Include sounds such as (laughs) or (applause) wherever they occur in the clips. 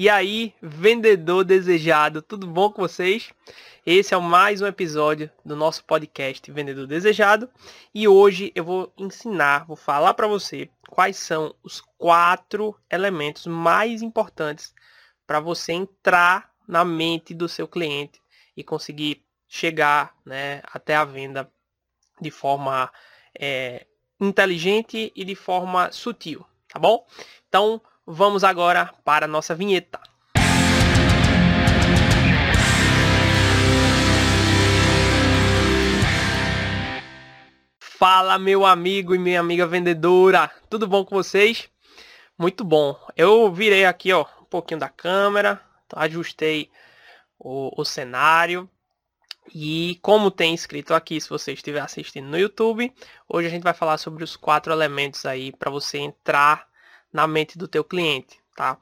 E aí, vendedor desejado, tudo bom com vocês? Esse é mais um episódio do nosso podcast Vendedor Desejado e hoje eu vou ensinar, vou falar para você quais são os quatro elementos mais importantes para você entrar na mente do seu cliente e conseguir chegar né, até a venda de forma é, inteligente e de forma sutil, tá bom? Então vamos agora para a nossa vinheta. Fala meu amigo e minha amiga vendedora, tudo bom com vocês? Muito bom. Eu virei aqui ó um pouquinho da câmera, ajustei o, o cenário e como tem escrito aqui, se você estiver assistindo no YouTube, hoje a gente vai falar sobre os quatro elementos aí para você entrar na mente do teu cliente, tá?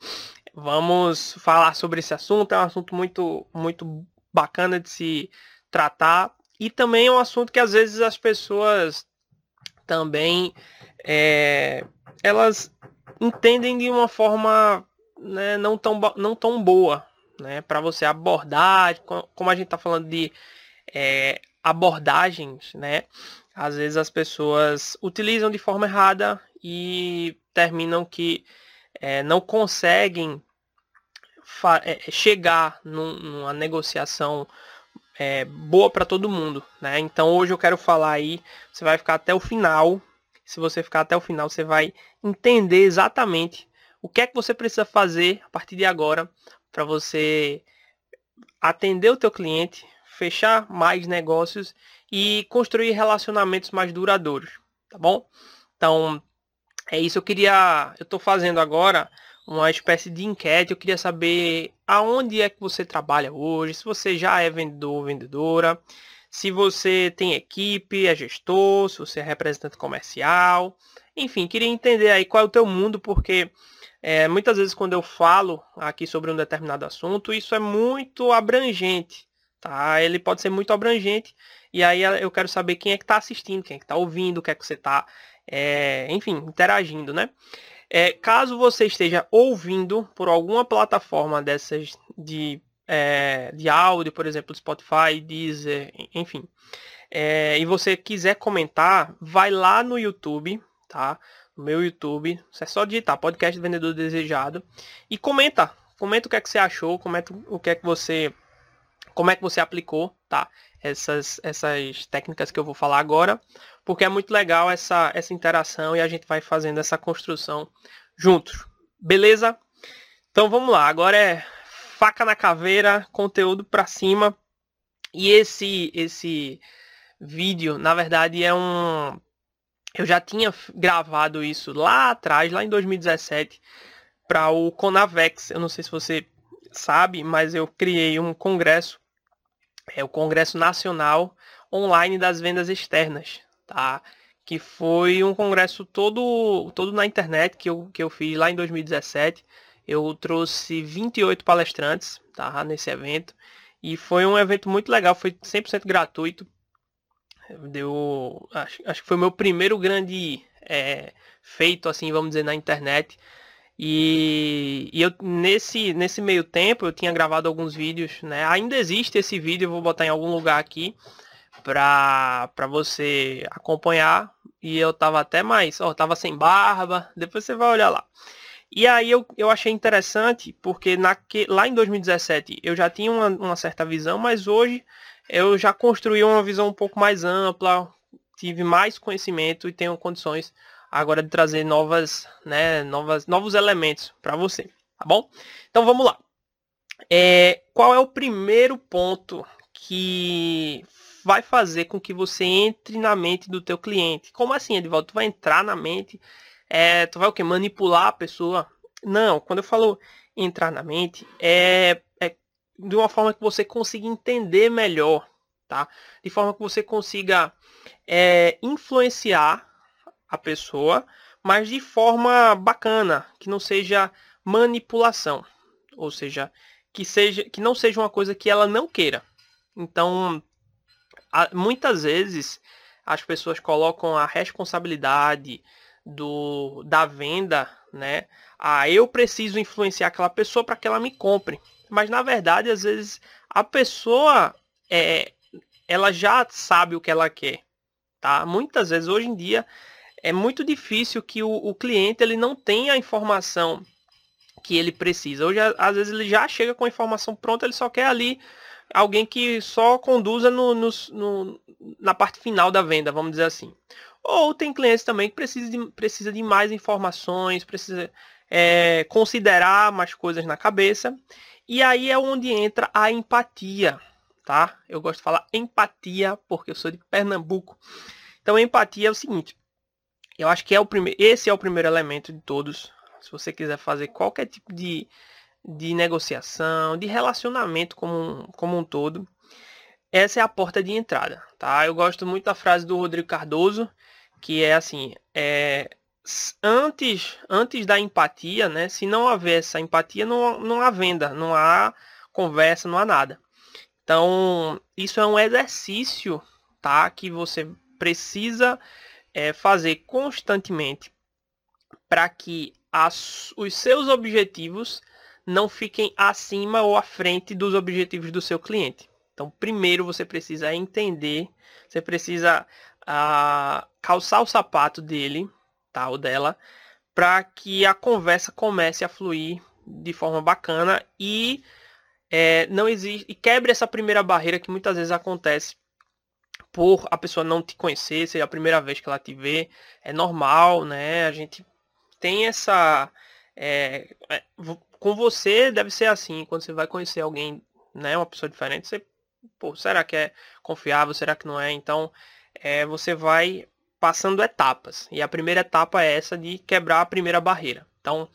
Vamos falar sobre esse assunto, é um assunto muito muito bacana de se tratar e também é um assunto que às vezes as pessoas também é, elas entendem de uma forma né, não, tão, não tão boa, né, para você abordar, como a gente está falando de é, abordagens, né? Às vezes as pessoas utilizam de forma errada e terminam que é, não conseguem é, chegar num, numa negociação é, boa para todo mundo, né? Então hoje eu quero falar aí, você vai ficar até o final. Se você ficar até o final, você vai entender exatamente o que é que você precisa fazer a partir de agora para você atender o teu cliente, fechar mais negócios e construir relacionamentos mais duradouros, tá bom? Então, é isso eu queria, eu estou fazendo agora uma espécie de enquete, eu queria saber aonde é que você trabalha hoje, se você já é vendedor ou vendedora, se você tem equipe, é gestor, se você é representante comercial, enfim, queria entender aí qual é o teu mundo, porque é, muitas vezes quando eu falo aqui sobre um determinado assunto, isso é muito abrangente tá? Ele pode ser muito abrangente e aí eu quero saber quem é que está assistindo, quem é que está ouvindo, o que é que você está, é, enfim, interagindo, né? É, caso você esteja ouvindo por alguma plataforma dessas de, é, de áudio, por exemplo, Spotify, Deezer, enfim, é, e você quiser comentar, vai lá no YouTube, tá? No meu YouTube, é só digitar podcast vendedor desejado e comenta, comenta o que é que você achou, comenta o que é que você como é que você aplicou, tá? Essas, essas técnicas que eu vou falar agora, porque é muito legal essa, essa interação e a gente vai fazendo essa construção juntos. Beleza? Então vamos lá, agora é faca na caveira, conteúdo para cima. E esse esse vídeo, na verdade, é um eu já tinha gravado isso lá atrás, lá em 2017, para o Conavex. Eu não sei se você sabe, mas eu criei um congresso é o Congresso Nacional Online das Vendas Externas, tá? Que foi um congresso todo, todo na internet que eu, que eu fiz lá em 2017. Eu trouxe 28 palestrantes tá, nesse evento. E foi um evento muito legal, foi 100% gratuito. Deu, acho, acho que foi o meu primeiro grande é, feito, assim, vamos dizer, na internet. E, e, eu nesse, nesse meio tempo eu tinha gravado alguns vídeos, né? Ainda existe esse vídeo, eu vou botar em algum lugar aqui para você acompanhar. E eu tava até mais, ó, tava sem barba, depois você vai olhar lá. E aí eu, eu achei interessante, porque naque, lá em 2017 eu já tinha uma, uma certa visão, mas hoje eu já construí uma visão um pouco mais ampla, tive mais conhecimento e tenho condições agora de trazer novas, né, novas, novos elementos para você, tá bom? Então vamos lá. É, qual é o primeiro ponto que vai fazer com que você entre na mente do teu cliente? Como assim, Edvaldo? Tu vai entrar na mente, é, tu vai o que? Manipular a pessoa? Não, quando eu falo entrar na mente, é, é de uma forma que você consiga entender melhor, tá? De forma que você consiga é, influenciar a pessoa, mas de forma bacana, que não seja manipulação, ou seja, que seja que não seja uma coisa que ela não queira. Então, muitas vezes as pessoas colocam a responsabilidade do da venda né? Ah, eu preciso influenciar aquela pessoa para que ela me compre. Mas na verdade, às vezes a pessoa é, ela já sabe o que ela quer, tá? Muitas vezes hoje em dia é muito difícil que o, o cliente ele não tenha a informação que ele precisa. Hoje às vezes ele já chega com a informação pronta, ele só quer ali alguém que só conduza no, no, no, na parte final da venda, vamos dizer assim. Ou tem clientes também que precisa de, precisa de mais informações, precisa é, considerar mais coisas na cabeça. E aí é onde entra a empatia, tá? Eu gosto de falar empatia porque eu sou de Pernambuco. Então empatia é o seguinte. Eu acho que é o primeiro, esse é o primeiro elemento de todos. Se você quiser fazer qualquer tipo de, de negociação, de relacionamento como, como um todo, essa é a porta de entrada, tá? Eu gosto muito da frase do Rodrigo Cardoso, que é assim, é, antes, antes da empatia, né? Se não haver essa empatia, não, não há venda, não há conversa, não há nada. Então, isso é um exercício, tá? Que você precisa é, fazer constantemente para que as, os seus objetivos não fiquem acima ou à frente dos objetivos do seu cliente. Então, primeiro você precisa entender, você precisa ah, calçar o sapato dele, tá, ou dela, para que a conversa comece a fluir de forma bacana e é, não existe e quebre essa primeira barreira que muitas vezes acontece por a pessoa não te conhecer, ser a primeira vez que ela te vê, é normal, né? A gente tem essa é, é, com você deve ser assim, quando você vai conhecer alguém, né, uma pessoa diferente, você pô, será que é confiável? Será que não é? Então, é, você vai passando etapas. E a primeira etapa é essa de quebrar a primeira barreira. Então,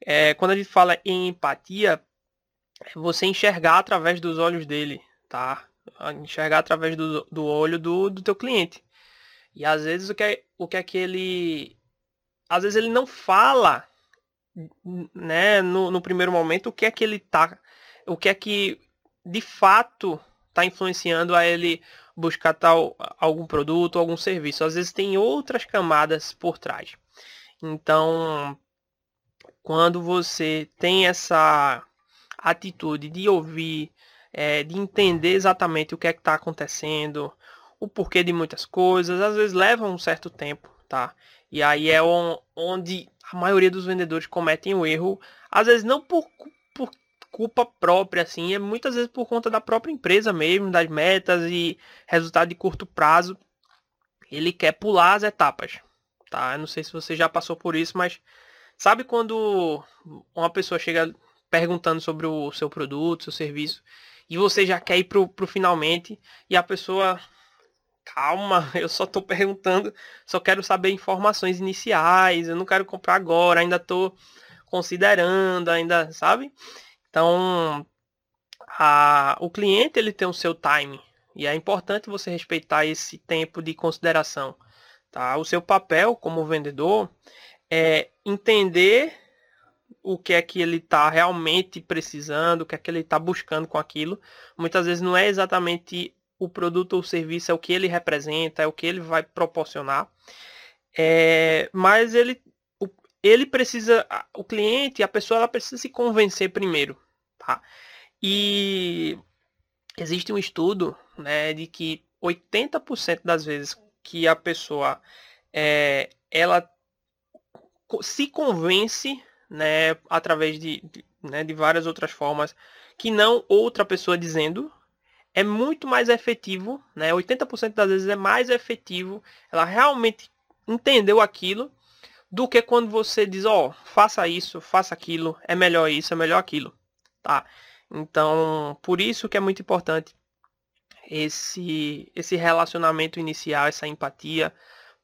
é, quando a gente fala em empatia, é você enxergar através dos olhos dele, tá? Enxergar através do, do olho do, do teu cliente. E às vezes o que é, o que é que ele. Às vezes ele não fala, né, no, no primeiro momento, o que é que ele tá. O que é que de fato está influenciando a ele buscar tal algum produto, algum serviço. Às vezes tem outras camadas por trás. Então, quando você tem essa atitude de ouvir, é, de entender exatamente o que é que está acontecendo, o porquê de muitas coisas, às vezes leva um certo tempo, tá? E aí é onde a maioria dos vendedores cometem o erro, às vezes não por, por culpa própria, assim, é muitas vezes por conta da própria empresa mesmo, das metas e resultado de curto prazo. Ele quer pular as etapas, tá? Eu não sei se você já passou por isso, mas sabe quando uma pessoa chega perguntando sobre o seu produto, seu serviço, e você já quer ir pro, pro finalmente, e a pessoa calma, (laughs) eu só tô perguntando, só quero saber informações iniciais, eu não quero comprar agora, ainda tô considerando, ainda, sabe? Então, a, o cliente ele tem o seu time e é importante você respeitar esse tempo de consideração. Tá? O seu papel como vendedor é entender o que é que ele está realmente precisando, o que é que ele está buscando com aquilo. Muitas vezes não é exatamente o produto ou serviço, é o que ele representa, é o que ele vai proporcionar. É, mas ele, ele precisa, o cliente, a pessoa, ela precisa se convencer primeiro Tá? E existe um estudo né, de que 80% das vezes que a pessoa é, ela se convence né, através de, de, né, de várias outras formas que não outra pessoa dizendo é muito mais efetivo, né? 80% das vezes é mais efetivo, ela realmente entendeu aquilo do que quando você diz, ó, oh, faça isso, faça aquilo, é melhor isso, é melhor aquilo tá? Então, por isso que é muito importante esse esse relacionamento inicial, essa empatia,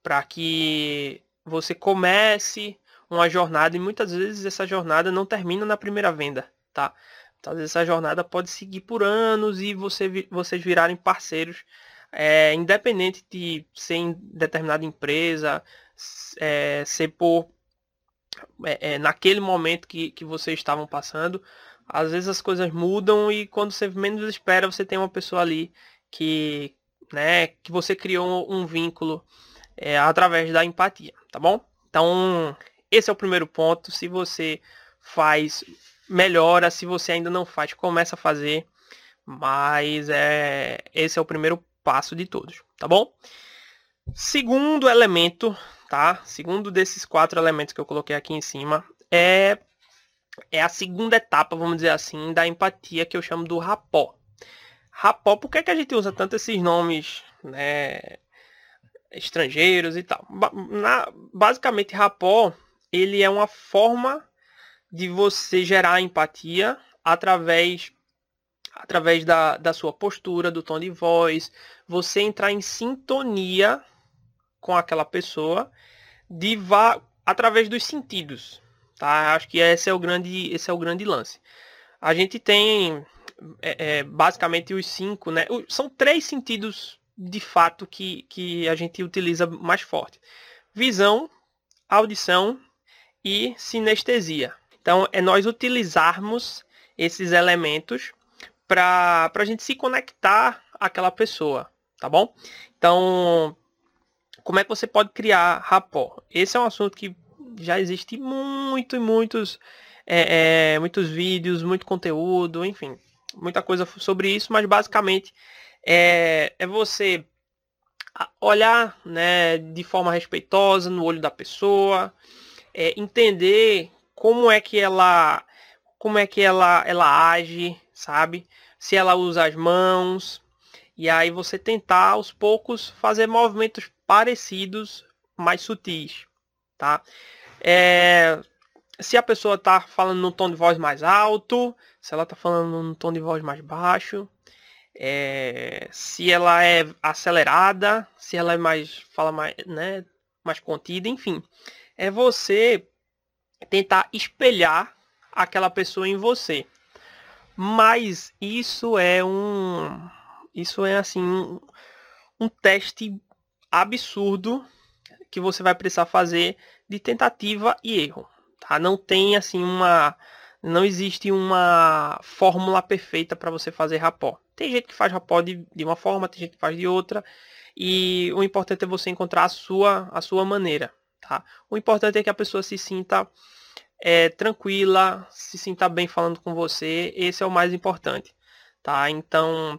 para que você comece uma jornada e muitas vezes essa jornada não termina na primeira venda, tá? Vezes essa jornada pode seguir por anos e você, vocês virarem parceiros, é, independente de ser em determinada empresa, é, ser por é, naquele momento que, que vocês estavam passando, às vezes as coisas mudam e quando você menos espera, você tem uma pessoa ali que, né, que você criou um, vínculo é, através da empatia, tá bom? Então, esse é o primeiro ponto. Se você faz, melhora. Se você ainda não faz, começa a fazer. Mas é, esse é o primeiro passo de todos, tá bom? Segundo elemento, tá? Segundo desses quatro elementos que eu coloquei aqui em cima, é, é a segunda etapa, vamos dizer assim, da empatia que eu chamo do rapó. Rapó, por que, é que a gente usa tanto esses nomes, né? Estrangeiros e tal. Na, basicamente, rapó, ele é uma forma de você gerar empatia através através da, da sua postura, do tom de voz, você entrar em sintonia com aquela pessoa de através dos sentidos, tá? Acho que esse é o grande, esse é o grande lance. A gente tem é, é, basicamente os cinco, né? São três sentidos de fato que, que a gente utiliza mais forte: visão, audição e sinestesia. Então, é nós utilizarmos esses elementos para a gente se conectar àquela pessoa, tá bom? Então, como é que você pode criar rapport? Esse é um assunto que já existe muito e muitos, é, é, muitos vídeos, muito conteúdo, enfim, muita coisa sobre isso, mas basicamente é, é você olhar né, de forma respeitosa no olho da pessoa, é, entender como é que ela como é que ela ela age, sabe? Se ela usa as mãos, e aí você tentar aos poucos fazer movimentos parecidos, mais sutis, tá? É, se a pessoa está falando num tom de voz mais alto, se ela está falando num tom de voz mais baixo, é, se ela é acelerada, se ela é mais fala mais, né, mais contida, enfim, é você tentar espelhar aquela pessoa em você. Mas isso é um isso é assim um, um teste absurdo que você vai precisar fazer de tentativa e erro. Tá? Não tem assim uma. Não existe uma fórmula perfeita para você fazer rapó. Tem gente que faz rapó de, de uma forma, tem gente que faz de outra. E o importante é você encontrar a sua, a sua maneira. Tá? O importante é que a pessoa se sinta é, tranquila, se sinta bem falando com você. Esse é o mais importante. Tá? Então,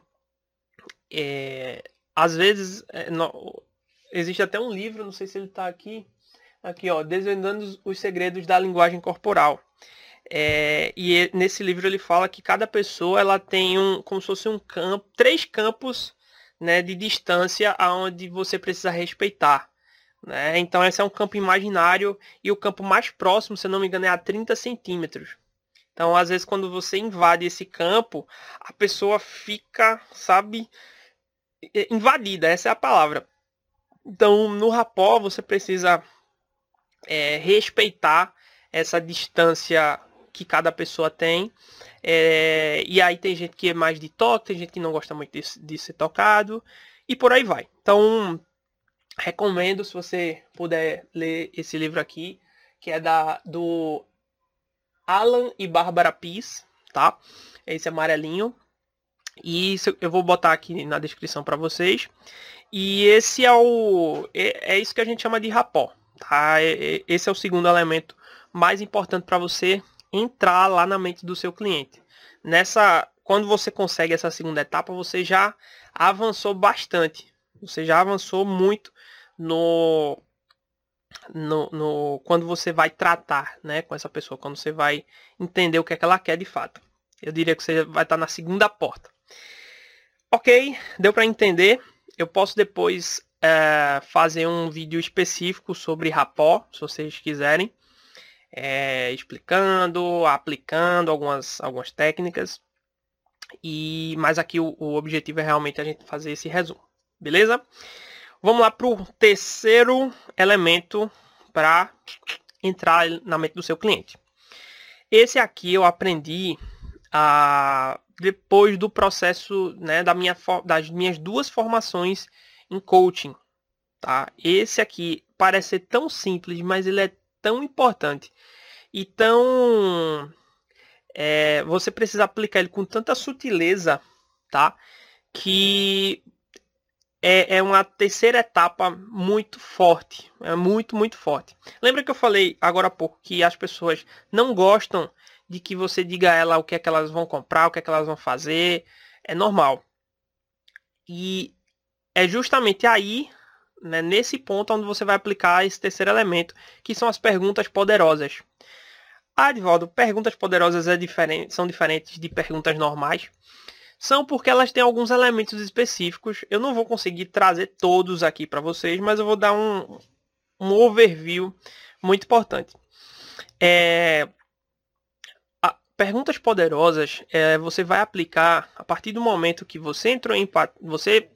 é, às vezes, é, no, existe até um livro, não sei se ele está aqui, aqui ó, Desvendando os Segredos da Linguagem Corporal. É, e nesse livro ele fala que cada pessoa ela tem um, como se fosse um campo, três campos né, de distância aonde você precisa respeitar. Né? Então esse é um campo imaginário e o campo mais próximo, se não me engano, é a 30 centímetros. Então, às vezes, quando você invade esse campo, a pessoa fica, sabe, invadida, essa é a palavra. Então, no rapó, você precisa é, respeitar essa distância que cada pessoa tem. É, e aí tem gente que é mais de toque, tem gente que não gosta muito de, de ser tocado. E por aí vai. Então, recomendo se você puder ler esse livro aqui, que é da do Alan e Bárbara Peace, tá? Esse amarelinho. E isso eu vou botar aqui na descrição para vocês. E esse é o é, é, isso que a gente chama de rapó, tá? Esse é o segundo elemento mais importante para você entrar lá na mente do seu cliente. Nessa quando você consegue essa segunda etapa, você já avançou bastante. Você já avançou muito no no, no, quando você vai tratar né, com essa pessoa, quando você vai entender o que, é que ela quer de fato. Eu diria que você vai estar na segunda porta. Ok, deu para entender. Eu posso depois é, fazer um vídeo específico sobre rapó, se vocês quiserem. É, explicando, aplicando algumas, algumas técnicas. E Mas aqui o, o objetivo é realmente a gente fazer esse resumo. Beleza? Vamos lá para o terceiro elemento para entrar na mente do seu cliente. Esse aqui eu aprendi a depois do processo né, da minha, das minhas duas formações em coaching. Tá? Esse aqui parece ser tão simples, mas ele é tão importante. E tão. É, você precisa aplicar ele com tanta sutileza, tá? Que é, é uma terceira etapa muito forte. É muito, muito forte. Lembra que eu falei agora há pouco que as pessoas não gostam de que você diga a ela o que é que elas vão comprar, o que é que elas vão fazer. É normal. E é justamente aí, né, nesse ponto, onde você vai aplicar esse terceiro elemento, que são as perguntas poderosas. Ah, perguntas poderosas é diferente, são diferentes de perguntas normais. São porque elas têm alguns elementos específicos. Eu não vou conseguir trazer todos aqui para vocês, mas eu vou dar um, um overview muito importante. É, a, perguntas poderosas é, você vai aplicar a partir do momento que você entrou em você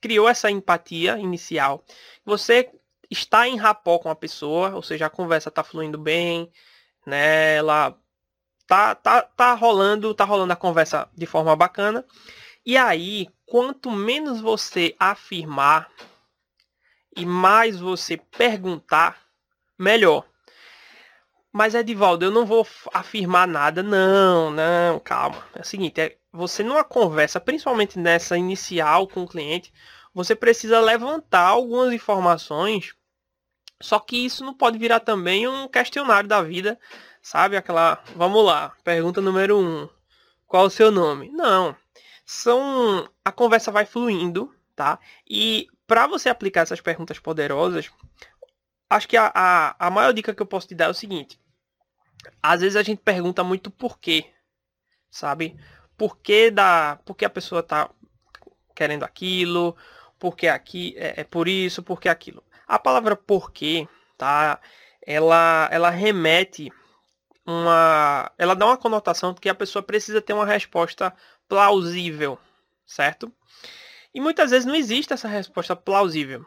criou essa empatia inicial, você está em rapó com a pessoa, ou seja, a conversa está fluindo bem, né? Ela tá, tá, tá rolando, tá rolando a conversa de forma bacana. E aí, quanto menos você afirmar e mais você perguntar, melhor. Mas Edivaldo, eu não vou afirmar nada. Não, não, calma. É o seguinte, é, você numa conversa, principalmente nessa inicial com o cliente, você precisa levantar algumas informações. Só que isso não pode virar também um questionário da vida Sabe aquela. Vamos lá, pergunta número um. Qual o seu nome? Não. São. A conversa vai fluindo, tá? E para você aplicar essas perguntas poderosas, acho que a, a, a maior dica que eu posso te dar é o seguinte. Às vezes a gente pergunta muito por quê, sabe? Por que, da, por que a pessoa tá querendo aquilo, por que aqui, é, é por isso, por que aquilo. A palavra porquê, tá? Ela, ela remete uma. Ela dá uma conotação que a pessoa precisa ter uma resposta plausível, certo? E muitas vezes não existe essa resposta plausível.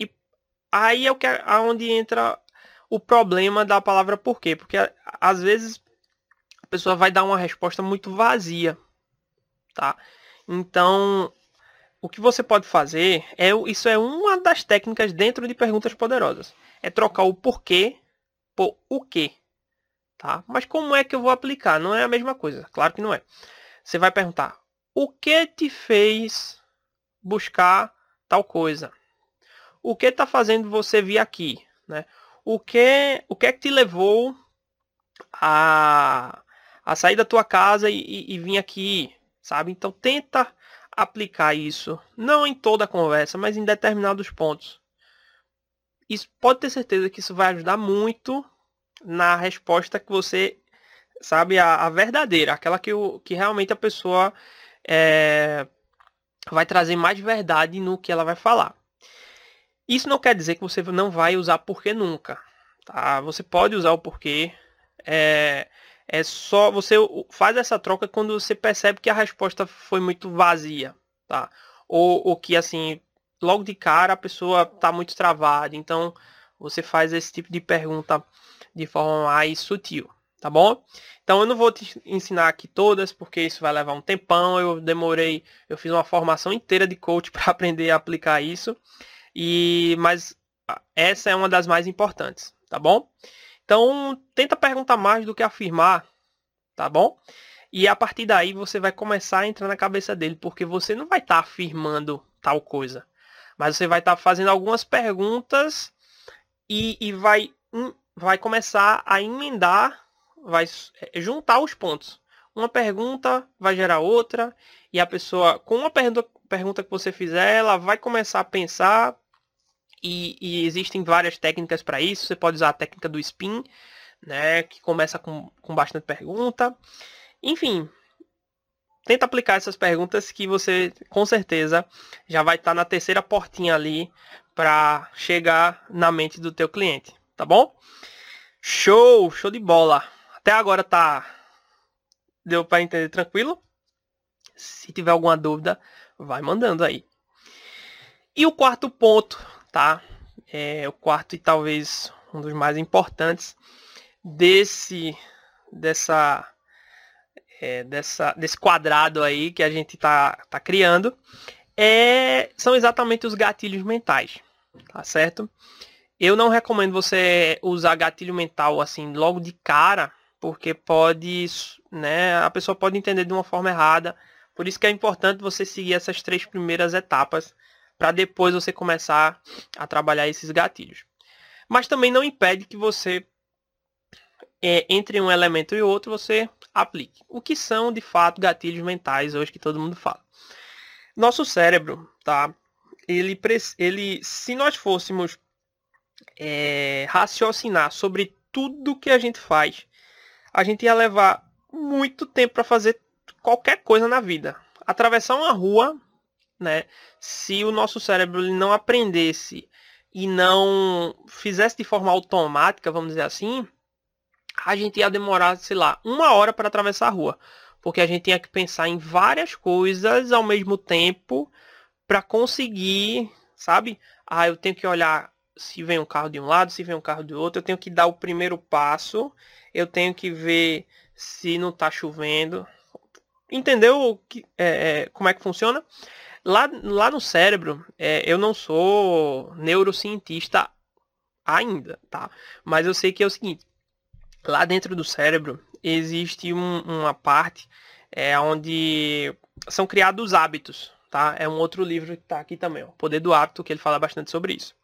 E aí é o que aonde entra o problema da palavra porquê, porque às vezes a pessoa vai dar uma resposta muito vazia, tá? Então, o que você pode fazer é isso é uma das técnicas dentro de perguntas poderosas. É trocar o porquê por o quê. Tá? Mas como é que eu vou aplicar? Não é a mesma coisa. Claro que não é. Você vai perguntar: o que te fez buscar tal coisa? O que está fazendo você vir aqui? Né? O que o que é que te levou a, a sair da tua casa e, e, e vir aqui? Sabe? Então tenta aplicar isso, não em toda a conversa, mas em determinados pontos. Isso pode ter certeza que isso vai ajudar muito na resposta que você sabe a, a verdadeira, aquela que, o, que realmente a pessoa é, vai trazer mais verdade no que ela vai falar. Isso não quer dizer que você não vai usar porquê nunca. Tá? Você pode usar o porquê. É, é só você faz essa troca quando você percebe que a resposta foi muito vazia, tá? Ou, ou que assim logo de cara a pessoa está muito travada. Então você faz esse tipo de pergunta de forma mais sutil, tá bom? Então eu não vou te ensinar aqui todas, porque isso vai levar um tempão. Eu demorei, eu fiz uma formação inteira de coach (laughs) para aprender a aplicar isso. E mas essa é uma das mais importantes, tá bom? Então tenta perguntar mais do que afirmar, tá bom? E a partir daí você vai começar a entrar na cabeça dele, porque você não vai estar tá afirmando tal coisa, mas você vai estar tá fazendo algumas perguntas e, e vai vai começar a emendar, vai é, juntar os pontos. Uma pergunta vai gerar outra, e a pessoa, com uma pergunta, pergunta que você fizer, ela vai começar a pensar, e, e existem várias técnicas para isso. Você pode usar a técnica do spin, né, que começa com, com bastante pergunta. Enfim, tenta aplicar essas perguntas que você com certeza já vai estar tá na terceira portinha ali para chegar na mente do teu cliente, tá bom? Show, show de bola. Até agora tá deu para entender tranquilo? Se tiver alguma dúvida, vai mandando aí. E o quarto ponto, tá? É o quarto e talvez um dos mais importantes desse dessa é, dessa desse quadrado aí que a gente tá tá criando é são exatamente os gatilhos mentais, tá certo? Eu não recomendo você usar gatilho mental assim logo de cara, porque pode, né, a pessoa pode entender de uma forma errada. Por isso que é importante você seguir essas três primeiras etapas para depois você começar a trabalhar esses gatilhos. Mas também não impede que você é, entre um elemento e outro você aplique. O que são de fato gatilhos mentais hoje que todo mundo fala? Nosso cérebro, tá? Ele, ele se nós fôssemos é, raciocinar sobre tudo que a gente faz, a gente ia levar muito tempo para fazer qualquer coisa na vida. Atravessar uma rua, né? Se o nosso cérebro não aprendesse e não fizesse de forma automática, vamos dizer assim, a gente ia demorar, sei lá, uma hora para atravessar a rua. Porque a gente tinha que pensar em várias coisas ao mesmo tempo para conseguir, sabe? Ah, eu tenho que olhar se vem um carro de um lado, se vem um carro do outro, eu tenho que dar o primeiro passo, eu tenho que ver se não está chovendo. Entendeu que, é, é, como é que funciona? Lá, lá no cérebro, é, eu não sou neurocientista ainda, tá? Mas eu sei que é o seguinte, lá dentro do cérebro existe um, uma parte é, onde são criados hábitos, tá? É um outro livro que está aqui também, o Poder do Hábito, que ele fala bastante sobre isso.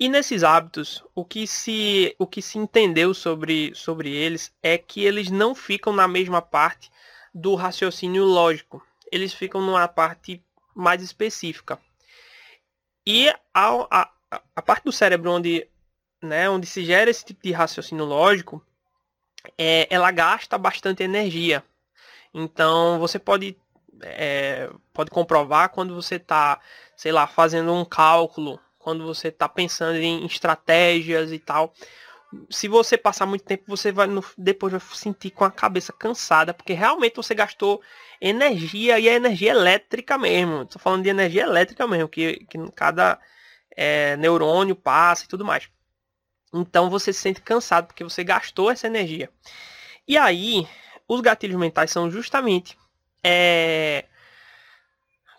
E nesses hábitos, o que se, o que se entendeu sobre, sobre eles é que eles não ficam na mesma parte do raciocínio lógico. Eles ficam numa parte mais específica. E a, a, a parte do cérebro onde, né, onde se gera esse tipo de raciocínio lógico, é, ela gasta bastante energia. Então você pode, é, pode comprovar quando você está, sei lá, fazendo um cálculo, quando você está pensando em estratégias e tal. Se você passar muito tempo, você vai no, depois vai sentir com a cabeça cansada, porque realmente você gastou energia e é energia elétrica mesmo. Estou falando de energia elétrica mesmo, que, que cada é, neurônio passa e tudo mais. Então você se sente cansado porque você gastou essa energia. E aí, os gatilhos mentais são justamente. É...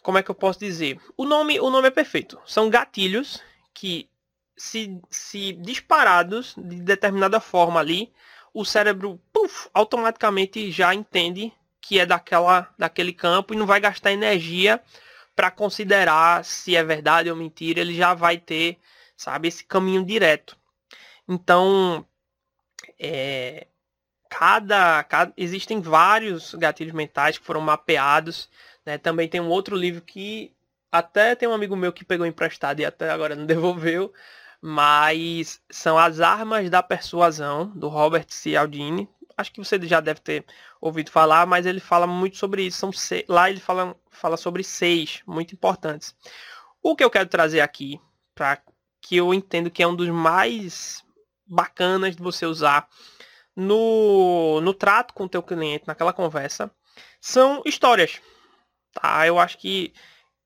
Como é que eu posso dizer? O nome, o nome é perfeito. São gatilhos que, se, se disparados de determinada forma ali, o cérebro puff, automaticamente já entende que é daquela, daquele campo e não vai gastar energia para considerar se é verdade ou mentira. Ele já vai ter, sabe, esse caminho direto. Então, é, cada, cada, existem vários gatilhos mentais que foram mapeados. Né? Também tem um outro livro que até tem um amigo meu que pegou emprestado e até agora não (laughs) devolveu. Mas são as armas da persuasão do Robert Cialdini. Acho que você já deve ter ouvido falar, mas ele fala muito sobre isso. São seis, lá ele fala, fala sobre seis muito importantes. O que eu quero trazer aqui, para que eu entendo que é um dos mais bacanas de você usar no, no trato com o teu cliente, naquela conversa, são histórias. Tá? Eu acho que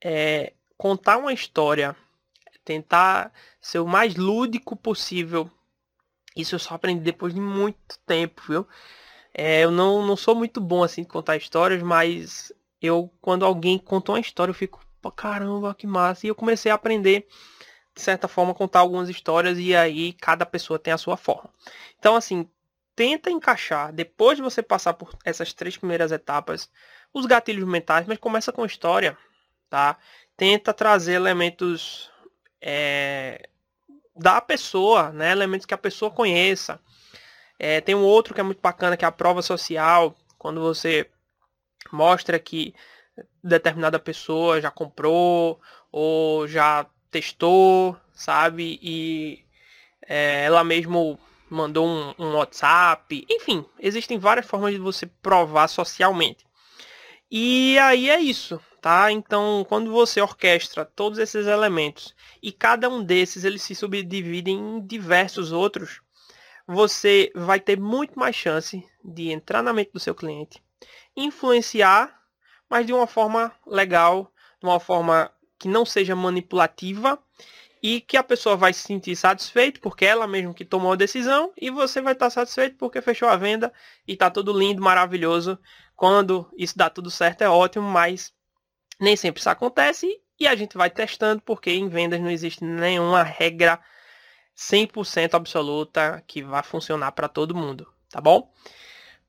é, contar uma história, tentar ser o mais lúdico possível, isso eu só aprendi depois de muito tempo, viu? É, eu não, não sou muito bom assim de contar histórias, mas eu quando alguém conta uma história eu fico, caramba, que massa. E eu comecei a aprender de certa forma, contar algumas histórias e aí cada pessoa tem a sua forma. Então, assim, tenta encaixar, depois de você passar por essas três primeiras etapas, os gatilhos mentais, mas começa com história, tá? Tenta trazer elementos é, da pessoa, né? Elementos que a pessoa conheça. É, tem um outro que é muito bacana, que é a prova social, quando você mostra que determinada pessoa já comprou ou já testou, sabe? E é, ela mesmo mandou um, um, WhatsApp. Enfim, existem várias formas de você provar socialmente. E aí é isso, tá? Então, quando você orquestra todos esses elementos e cada um desses eles se subdividem em diversos outros, você vai ter muito mais chance de entrar na mente do seu cliente, influenciar, mas de uma forma legal, de uma forma que não seja manipulativa e que a pessoa vai se sentir satisfeita porque ela mesmo que tomou a decisão e você vai estar satisfeito porque fechou a venda e está tudo lindo, maravilhoso. Quando isso dá tudo certo é ótimo, mas nem sempre isso acontece e a gente vai testando porque em vendas não existe nenhuma regra 100% absoluta que vai funcionar para todo mundo, tá bom?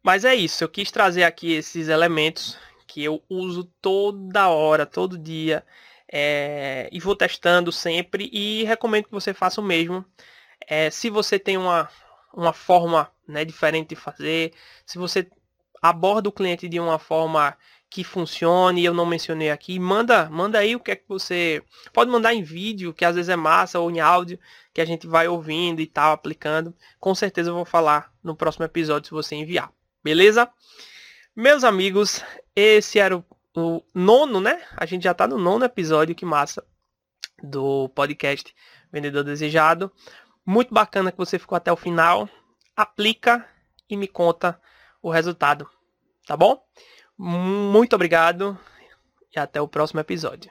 Mas é isso, eu quis trazer aqui esses elementos que eu uso toda hora, todo dia É, e vou testando sempre e recomendo que você faça o mesmo. É, se você tem uma, uma forma né, diferente de fazer, se você aborda o cliente de uma forma que funcione, eu não mencionei aqui, manda, manda aí o que é que você pode mandar em vídeo, que às vezes é massa ou em áudio, que a gente vai ouvindo e tal, aplicando. Com certeza eu vou falar no próximo episódio se você enviar. Beleza? Meus amigos, esse era o, o nono, né? A gente já tá no nono episódio, que massa, do podcast Vendedor Desejado. Muito bacana que você ficou até o final. Aplica e me conta o resultado, tá bom? Muito obrigado e até o próximo episódio.